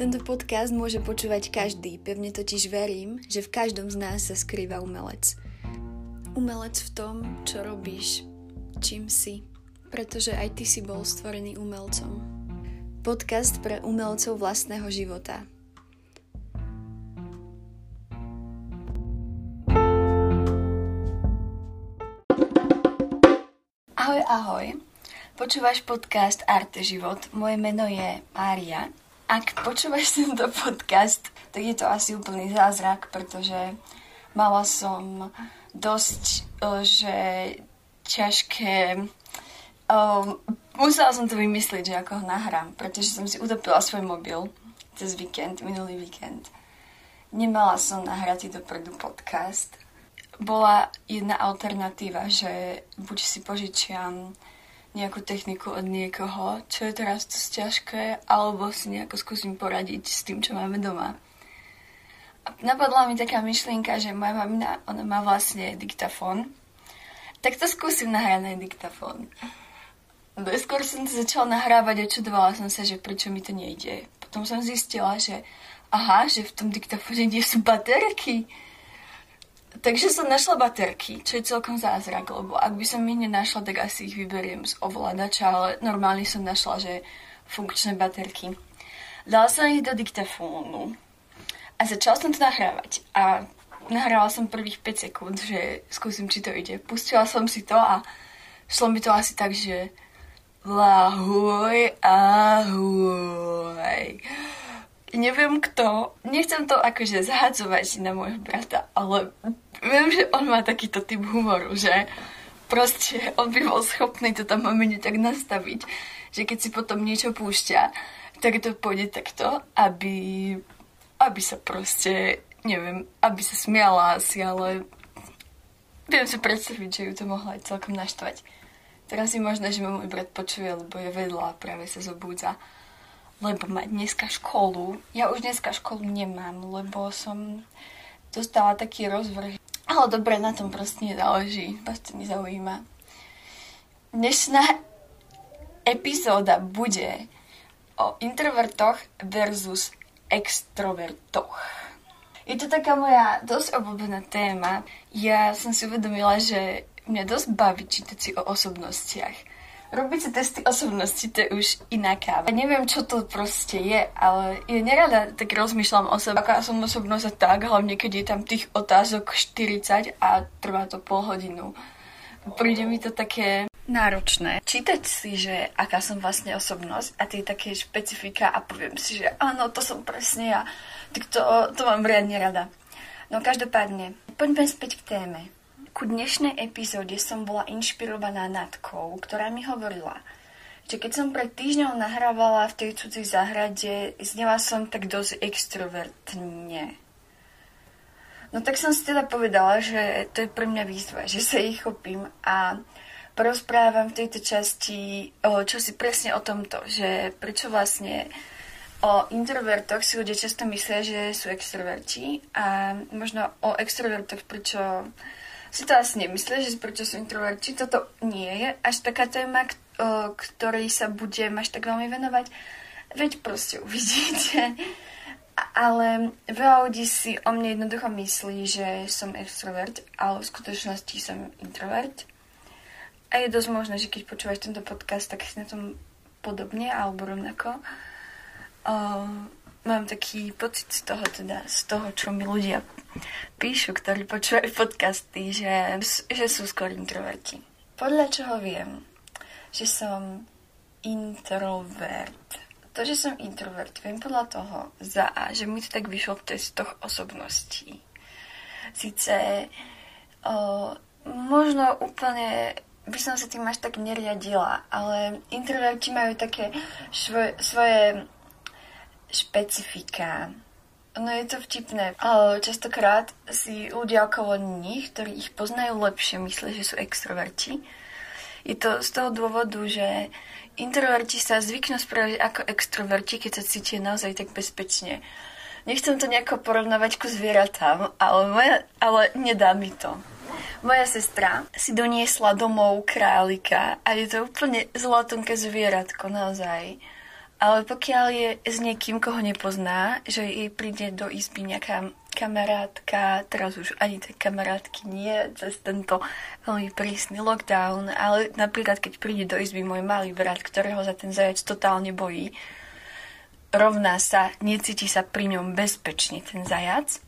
Tento podcast môže počúvať každý, pevne totiž verím, že v každom z nás sa skrýva umelec. Umelec v tom, čo robíš, čím si, pretože aj ty si bol stvorený umelcom. Podcast pre umelcov vlastného života. Ahoj, ahoj. Počúvaš podcast Arte Život. Moje meno je Mária ak počúvaš tento podcast, tak je to asi úplný zázrak, pretože mala som dosť, že ťažké... Um, musela som to vymyslieť, že ako ho nahrám, pretože som si utopila svoj mobil cez víkend, minulý víkend. Nemala som nahratý dopredu podcast. Bola jedna alternatíva, že buď si požičiam nejakú techniku od niekoho, čo je teraz dosť ťažké, alebo si nejako skúsim poradiť s tým, čo máme doma. A napadla mi taká myšlienka, že moja mamina, ona má vlastne diktafón, tak to skúsim nahrať na diktafón. Skôr som to začala nahrávať a čudovala som sa, že prečo mi to nejde. Potom som zistila, že aha, že v tom diktafóne nie sú baterky. Takže som našla baterky, čo je celkom zázrak, lebo ak by som ich nenašla, tak asi ich vyberiem z ovládača, ale normálne som našla, že funkčné baterky. Dala som ich do diktafónu a začala som to nahrávať. A nahrávala som prvých 5 sekúnd, že skúsim, či to ide. Pustila som si to a šlo mi to asi tak, že lahoj, ahoj neviem kto, nechcem to akože zahadzovať na môjho brata, ale viem, že on má takýto typ humoru, že proste on by bol schopný to tam mamine tak nastaviť, že keď si potom niečo púšťa, tak to pôjde takto, aby, aby sa proste, neviem, aby sa smiala asi, ale viem si predstaviť, že ju to mohla aj celkom naštvať. Teraz je možné, že ma môj brat počuje, lebo je vedľa a práve sa zobúdza lebo má dneska školu. Ja už dneska školu nemám, lebo som dostala taký rozvrh. Ale dobre, na tom proste nezáleží. To nezaujíma. Dnešná epizóda bude o introvertoch versus extrovertoch. Je to taká moja dosť obľúbená téma. Ja som si uvedomila, že mňa dosť baví čítať si o osobnostiach si testy osobnosti, to je už iná káva. Neviem, čo to proste je, ale ja nerada tak rozmýšľam o sebe, aká som osobnosť a tak, hlavne keď je tam tých otázok 40 a trvá to pol hodinu. Príde mi to také náročné. Čítať si, že aká som vlastne osobnosť a tie také špecifika a poviem si, že áno, to som presne ja. Tak to, to mám riadne rada. No každopádne, poďme späť k téme. Ku dnešnej epizóde som bola inšpirovaná Natkou, ktorá mi hovorila, že keď som pred týždňom nahrávala v tej cudzej záhrade, znela som tak dosť extrovertne. No tak som si teda povedala, že to je pre mňa výzva, že sa ich chopím a porozprávam v tejto časti o, čo si presne o tomto, že prečo vlastne o introvertoch si ľudia často myslia, že sú extroverti a možno o extrovertoch, prečo si to asi nemyslíš, že prečo sú introverti. Toto nie je až taká téma, ktorej sa budem až tak veľmi venovať. Veď proste uvidíte. Ale veľa ľudí si o mne jednoducho myslí, že som extrovert, ale v skutočnosti som introvert. A je dosť možné, že keď počúvaš tento podcast, tak si na tom podobne alebo rovnako. Uh, mám taký pocit z toho, teda, z toho, čo mi ľudia píšu, ktorí počúvajú podcasty, že, že sú skôr introverti. Podľa čoho viem, že som introvert. To, že som introvert, viem podľa toho za A, že mi to tak vyšlo v testoch osobností. Sice o, možno úplne by som sa tým až tak neriadila, ale introverti majú také svoje, svoje špecifika. No je to vtipné. Častokrát si ľudia okolo nich, ktorí ich poznajú lepšie, myslia, že sú extroverti. Je to z toho dôvodu, že introverti sa zvyknú spraviť ako extroverti, keď sa cítia naozaj tak bezpečne. Nechcem to nejako porovnávať ku zvieratám, ale, moja, ale nedá mi to. Moja sestra si doniesla domov králika a je to úplne zlatonké zvieratko, naozaj Ale pokiaľ je s niekým, koho nepozná, že jej príde do izby nejaká kamarátka, teraz už ani tie kamarátky nie, cez tento veľmi prísny lockdown, ale napríklad keď príde do izby môj malý brat, ktorého za ten zajac totálne bojí, rovná sa, necíti sa pri ňom bezpečne ten zajac,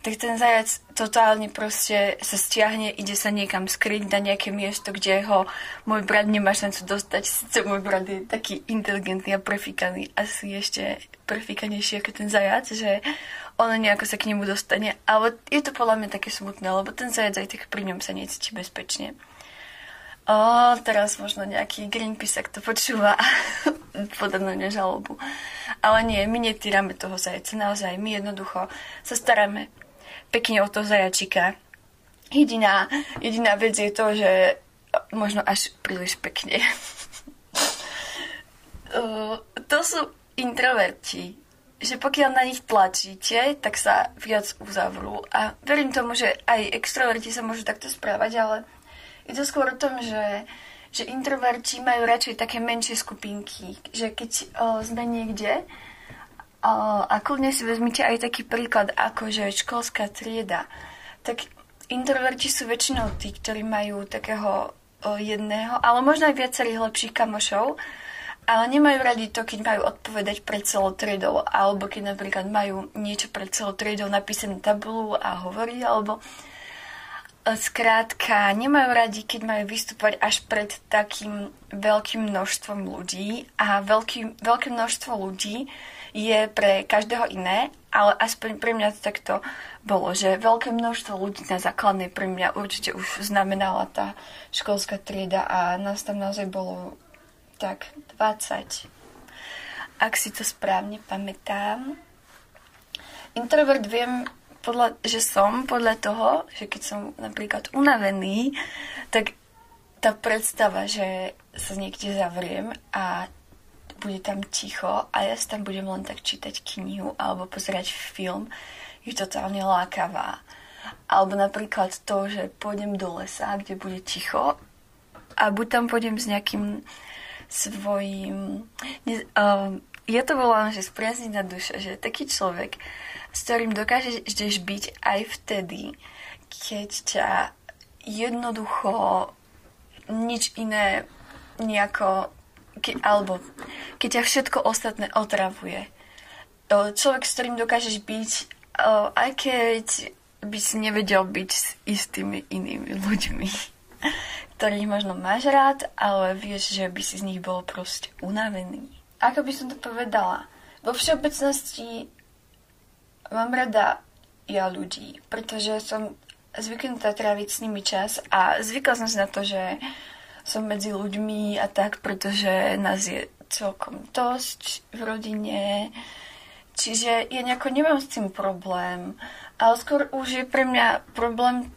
tak ten zajac totálne proste sa stiahne, ide sa niekam skryť na nejaké miesto, kde ho môj brat nemá šancu dostať. Sice môj brat je taký inteligentný a prefikaný, asi ešte prefikanejší ako ten zajac, že ono nejako sa k nemu dostane. Ale je to podľa mňa také smutné, lebo ten zajac aj tak pri ňom sa necíti bezpečne. O, teraz možno nejaký Greenpeace, ak to počúva, podá na žalobu. Ale nie, my netýrame toho zajaca, naozaj, my jednoducho sa staráme pekne o to zajačika. Jediná, jediná vec je to, že možno až príliš pekne. to sú introverti, že pokiaľ na nich tlačíte, tak sa viac uzavrú. A verím tomu, že aj extroverti sa môžu takto správať, ale je to skôr o tom, že, že introverti majú radšej také menšie skupinky, že keď o, sme niekde, a kľudne si vezmite aj taký príklad, ako že školská trieda. Tak introverti sú väčšinou tí, ktorí majú takého jedného, ale možno aj viacerých lepších kamošov, ale nemajú radi to, keď majú odpovedať pred celou triedou, alebo keď napríklad majú niečo pred celou triedou napísané tabulu a hovorí, alebo e, Skrátka, nemajú radi, keď majú vystúpať až pred takým veľkým množstvom ľudí a veľký, veľké množstvo ľudí je pre každého iné, ale aspoň pre mňa to takto bolo, že veľké množstvo ľudí na základnej pre mňa určite už znamenala tá školská trieda a nás tam naozaj bolo tak 20. Ak si to správne pamätám. Introvert viem, podľa, že som podľa toho, že keď som napríklad unavený, tak tá predstava, že sa niekde zavriem a bude tam ticho a ja si tam budem len tak čítať knihu alebo pozerať film, je totálne lákavá. Alebo napríklad to, že pôjdem do lesa, kde bude ticho a buď tam pôjdem s nejakým svojím... Um, ja to volám, že spriaznená duša, že taký človek, s ktorým dokážeš byť aj vtedy, keď ťa jednoducho nič iné nejako ke, alebo keď ťa všetko ostatné otravuje. Človek, s ktorým dokážeš byť, aj keď by si nevedel byť s istými inými ľuďmi, ktorých možno máš rád, ale vieš, že by si z nich bol proste unavený. Ako by som to povedala? Vo všeobecnosti mám rada ja ľudí, pretože som zvyknutá tráviť s nimi čas a zvykla som si na to, že som medzi ľuďmi a tak, pretože nás je celkom dosť v rodine. Čiže ja nejako nemám s tým problém. Ale skôr už je pre mňa problém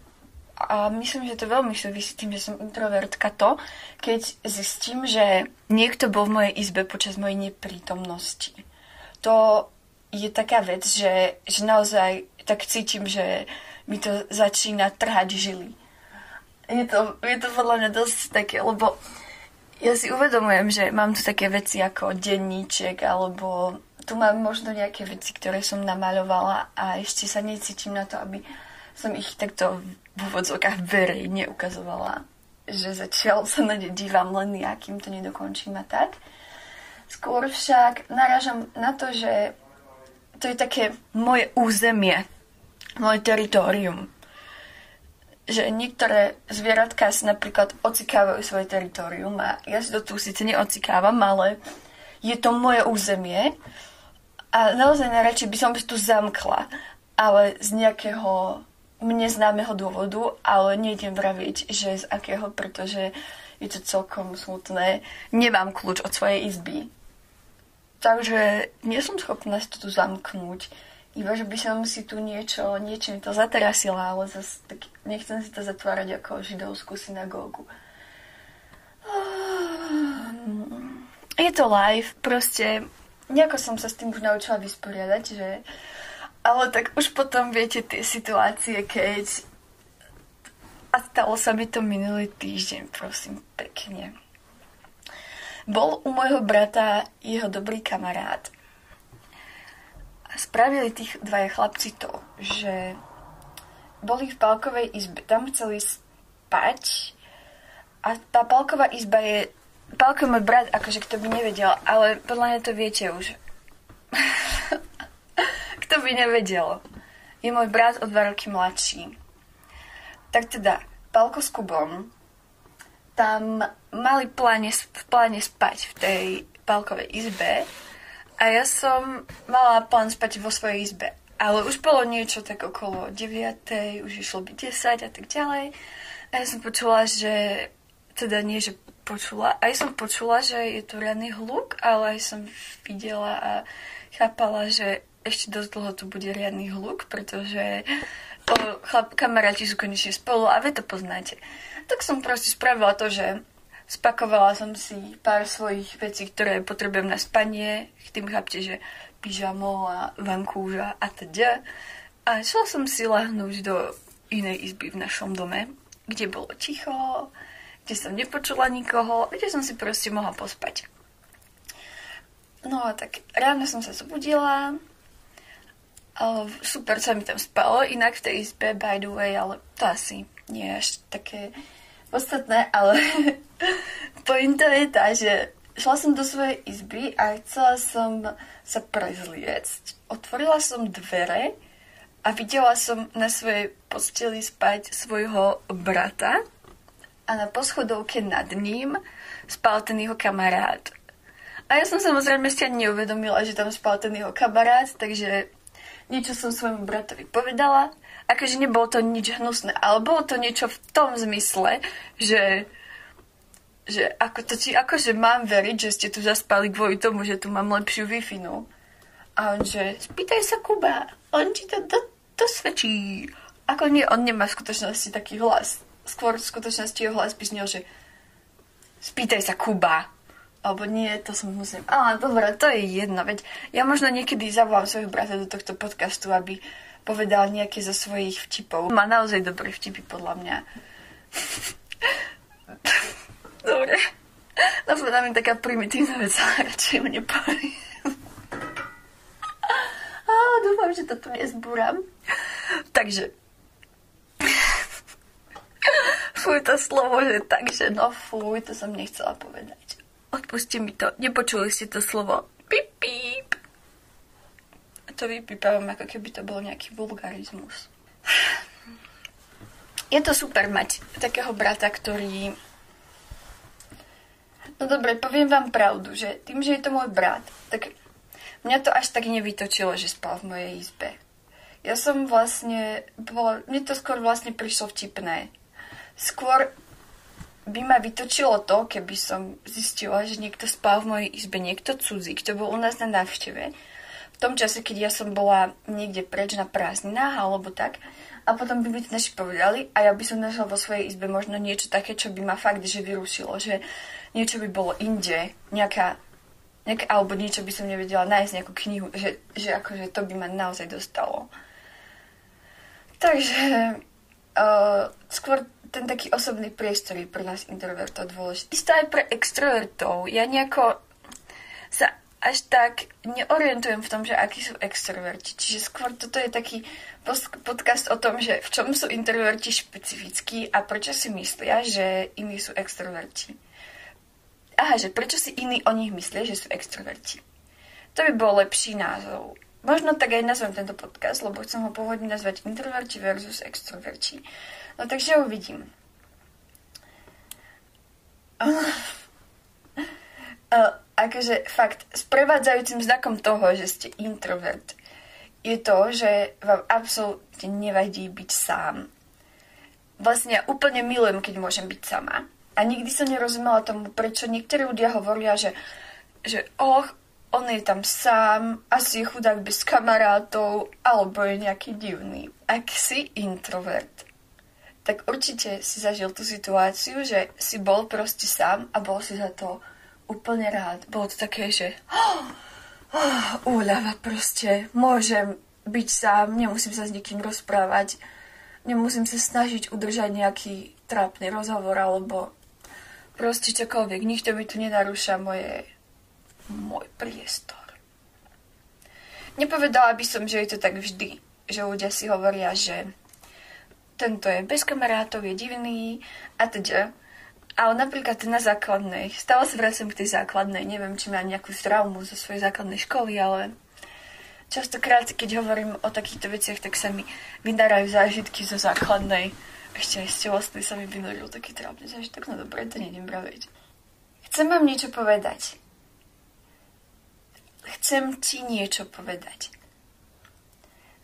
a myslím, že to veľmi súvisí tým, že som introvertka to, keď zistím, že niekto bol v mojej izbe počas mojej neprítomnosti. To je taká vec, že, že naozaj tak cítim, že mi to začína trhať žily je to, je to podľa mňa dosť také, lebo ja si uvedomujem, že mám tu také veci ako denníček, alebo tu mám možno nejaké veci, ktoré som namaľovala a ešte sa necítim na to, aby som ich takto v úvodzovkách verejne ukazovala. Že zatiaľ sa na ne dívam len ja, kým to nedokončím a tak. Skôr však narážam na to, že to je také moje územie, moje teritorium že niektoré zvieratka si napríklad ocikávajú svoje teritorium a ja si to tu síce neocikávam, ale je to moje územie a naozaj najradšej by som si tu zamkla, ale z nejakého mne známeho dôvodu, ale nejdem vraviť, že z akého, pretože je to celkom smutné. Nemám kľúč od svojej izby. Takže nie som schopná si to tu zamknúť iba, že by som si tu niečo, niečo to zaterasila, ale zase tak nechcem si to zatvárať ako židovskú synagógu. Je to live, proste nejako som sa s tým už naučila vysporiadať, že ale tak už potom viete tie situácie, keď a stalo sa mi to minulý týždeň, prosím, pekne. Bol u môjho brata jeho dobrý kamarát. Spravili tých dvaja chlapci to, že boli v palkovej izbe. Tam chceli spať a tá palková izba je... Palko môj brat, akože kto by nevedel, ale podľa mňa to viete už. kto by nevedel. Je môj brat o dva roky mladší. Tak teda, Palko s Kubom tam mali pláne, v pláne spať v tej palkovej izbe a ja som mala plán spať vo svojej izbe. Ale už bolo niečo tak okolo 9, už išlo byť 10 a tak ďalej. A ja som počula, že teda nie, že počula, aj som počula, že je tu riadny hluk, ale aj som videla a chápala, že ešte dosť dlho tu bude riadny hluk, pretože chlap, kamaráti sú konečne spolu a vy to poznáte. Tak som proste spravila to, že spakovala som si pár svojich vecí, ktoré potrebujem na spanie. Tým chápte, že pyžamo a vankúža a teda. A šla som si lahnúť do inej izby v našom dome, kde bolo ticho, kde som nepočula nikoho, kde som si proste mohla pospať. No a tak ráno som sa zobudila, super sa mi tam spalo, inak v tej izbe, by the way, ale to asi nie je až také podstatné, ale pointa je tá, že šla som do svojej izby a chcela som sa prezliecť. Otvorila som dvere a videla som na svojej posteli spať svojho brata a na poschodovke nad ním spal ten jeho kamarát. A ja som samozrejme ešte ani neuvedomila, že tam spal ten jeho kamarát, takže niečo som svojmu bratovi povedala, akože nebolo to nič hnusné, ale bolo to niečo v tom zmysle, že že ako to ti, akože mám veriť, že ste tu zaspali kvôli tomu, že tu mám lepšiu wi no. A on že, spýtaj sa Kuba, on ti to do, dosvedčí. Ako nie, on nemá v skutočnosti taký hlas. Skôr v skutočnosti jeho hlas by znel, že spýtaj sa Kuba. Alebo nie, to som musím... Ale dobre, to je jedno, veď ja možno niekedy zavolám svojho brata do tohto podcastu, aby povedal nejaké zo svojich vtipov. Má naozaj dobré vtipy, podľa mňa. dobre. Napadá mi taká primitívna vec, ale radšej mu nepoviem. Á, dúfam, že to tu nezbúram. Takže... Fuj, to slovo, že takže, no fuj, to som nechcela povedať. Odpuste mi to. Nepočuli ste to slovo. Pip, pip. A to vypípavam, ako keby to bol nejaký vulgarizmus. Je to super mať takého brata, ktorý... No dobre, poviem vám pravdu, že tým, že je to môj brat, tak mňa to až tak nevytočilo, že spal v mojej izbe. Ja som vlastne... Bola, mne to skôr vlastne prišlo vtipné. Skôr by ma vytočilo to, keby som zistila, že niekto spal v mojej izbe, niekto cudzí, kto bol u nás na návšteve. Tom čase, keď ja som bola niekde preč na prázdninách alebo tak, a potom by mi to naši povedali a ja by som našla vo svojej izbe možno niečo také, čo by ma fakt, že vyrušilo, že niečo by bolo inde, nejaká, nejaká alebo niečo by som nevedela nájsť nejakú knihu, že, že akože to by ma naozaj dostalo. Takže uh, skôr ten taký osobný priestor je pre nás introvertov dôležitý. Isto aj pre extrovertov. Ja nejako sa až tak neorientujem v tom, že akí sú extroverti. Čiže skôr toto je taký podcast o tom, že v čom sú introverti špecifickí a prečo si myslia, že iní sú extroverti. Aha, že prečo si iní o nich myslia, že sú extroverti. To by bol lepší názov. Možno tak aj nazvem tento podcast, lebo chcem ho pôvodne nazvať introverti versus extroverti. No takže uvidím. Uh, akože fakt, sprevádzajúcim znakom toho, že ste introvert, je to, že vám absolútne nevadí byť sám. Vlastne ja úplne milujem, keď môžem byť sama. A nikdy som nerozumela tomu, prečo niektorí ľudia hovoria, že, že och, on je tam sám, asi je chudák bez kamarátov, alebo je nejaký divný. Ak si introvert, tak určite si zažil tú situáciu, že si bol proste sám a bol si za to úplne rád. Bolo to také, že oh, oh, úľava proste, môžem byť sám, nemusím sa s nikým rozprávať, nemusím sa snažiť udržať nejaký trápny rozhovor alebo proste čokoľvek. Nikto mi tu nenarúša moje, môj priestor. Nepovedala by som, že je to tak vždy, že ľudia si hovoria, že tento je bez kamarátov, je divný a teda. Ale napríklad na základnej, stále sa vracem k tej základnej, neviem, či mám nejakú traumu zo svojej základnej školy, ale častokrát, keď hovorím o takýchto veciach, tak sa mi vydárajú zážitky zo základnej. Ešte aj z telesnej sa mi vynoril taký trápny zážitok, no dobre, to nejdem braviť. Chcem vám niečo povedať. Chcem ti niečo povedať.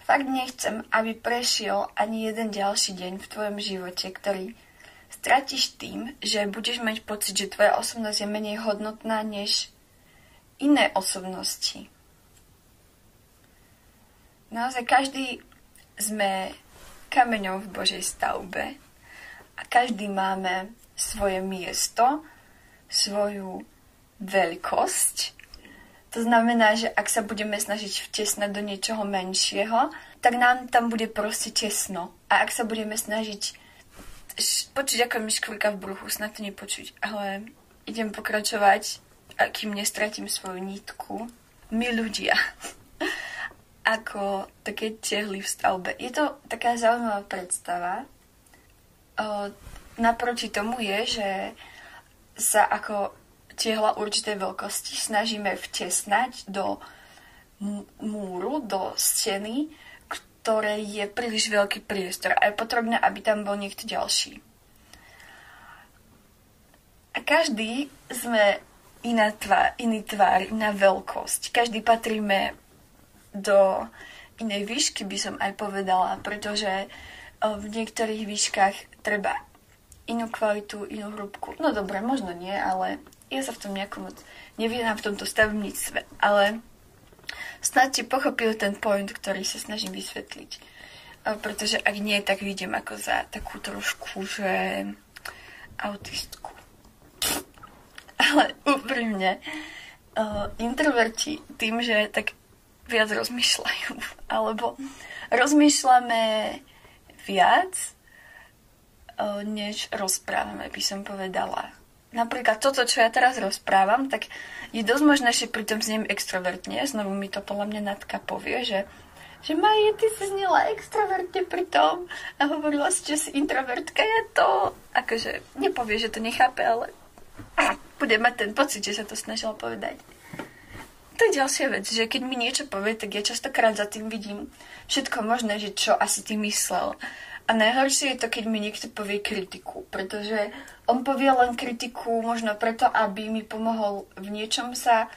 Fakt nechcem, aby prešiel ani jeden ďalší deň v tvojom živote, ktorý stratíš tým, že budeš mať pocit, že tvoja osobnosť je menej hodnotná než iné osobnosti. Naozaj každý sme kameňom v Božej stavbe a každý máme svoje miesto, svoju veľkosť to znamená, že ak sa budeme snažiť vtesnať do niečoho menšieho, tak nám tam bude proste tesno. A ak sa budeme snažiť počuť ako myškvrka v bruchu, snad to nepočuť, ale idem pokračovať, kým nestratím svoju nítku. My ľudia, ako také tehly v stavbe. Je to taká zaujímavá predstava. O, naproti tomu je, že sa ako tehla určitej veľkosti snažíme vtesnať do múru, do steny, ktoré je príliš veľký priestor a je potrebné, aby tam bol niekto ďalší. A každý sme iná tvár, iný tvár, iná veľkosť. Každý patríme do inej výšky, by som aj povedala, pretože v niektorých výškach treba inú kvalitu, inú hrúbku. No dobre, možno nie, ale ja sa v tom nejako moc neviedám v tomto stavebníctve, ale snad ti pochopil ten point, ktorý sa snažím vysvetliť. Pretože ak nie, tak vidím ako za takú trošku, že autistku. Ale úprimne, introverti tým, že tak viac rozmýšľajú, alebo rozmýšľame viac, než rozprávame, by som povedala napríklad toto, čo ja teraz rozprávam, tak je dosť možné, že pritom znem extrovertne. Znovu mi to podľa mňa Natka povie, že že Marie, ty si znela extrovertne pritom a hovorila si, že si introvertka. Ja to, akože, nepovie, že to nechápe, ale bude mať ten pocit, že sa to snažila povedať. To je ďalšia vec, že keď mi niečo povie, tak ja častokrát za tým vidím všetko možné, že čo asi ty myslel. A najhoršie je to, keď mi niekto povie kritiku, pretože on povie len kritiku možno preto, aby mi pomohol v niečom sa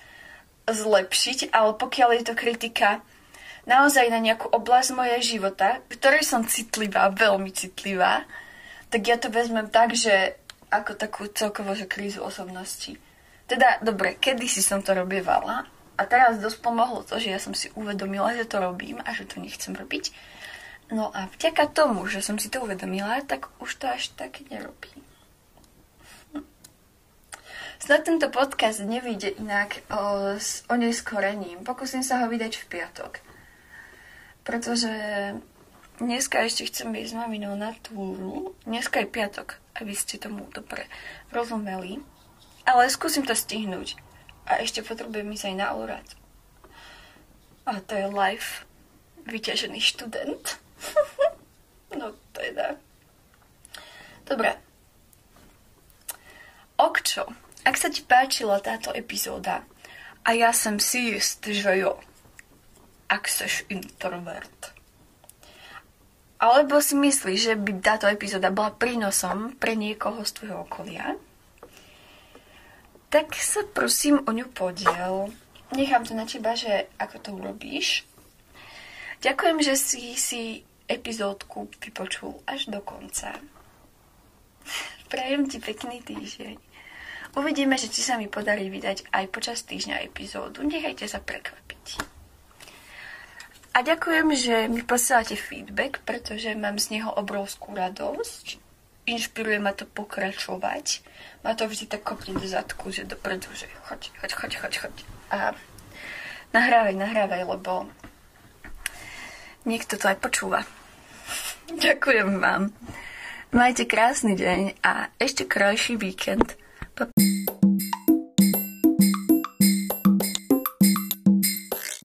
zlepšiť, ale pokiaľ je to kritika naozaj na nejakú oblasť mojej života, ktorej som citlivá, veľmi citlivá, tak ja to vezmem tak, že ako takú celkovo že krízu osobnosti. Teda, dobre, kedysi som to robievala a teraz dosť pomohlo to, že ja som si uvedomila, že to robím a že to nechcem robiť No a vďaka tomu, že som si to uvedomila, tak už to až tak nerobím. Hm. Snad tento podcast nevíde inak o, s oneskorením. Pokúsim sa ho vydať v piatok. Pretože dneska ešte chcem ísť s maminou na túru. Dneska je piatok, aby ste tomu dobre rozumeli. Ale skúsim to stihnúť. A ešte potrebujem ísť aj na úrad. A to je life vyťažený študent. No teda. Dobre. Okčo, ak sa ti páčila táto epizóda a ja som si ist, že jo, ak seš introvert, alebo si myslíš, že by táto epizóda bola prínosom pre niekoho z tvojho okolia, tak sa prosím o ňu podiel. Nechám to na teba, že ako to urobíš. Ďakujem, že si si epizódku vypočul až do konca. Prajem ti pekný týždeň. Uvidíme, že či sa mi podarí vydať aj počas týždňa epizódu. Nechajte sa prekvapiť. A ďakujem, že mi posielate feedback, pretože mám z neho obrovskú radosť. Inšpiruje ma to pokračovať. Ma to vždy tak kopne do zadku, že dopredu, že choď, choď, choď, choď, choď. A nahrávaj, nahrávaj, lebo niekto to aj počúva. Ďakujem vám. Majte krásny deň a ešte krajší víkend. Pa.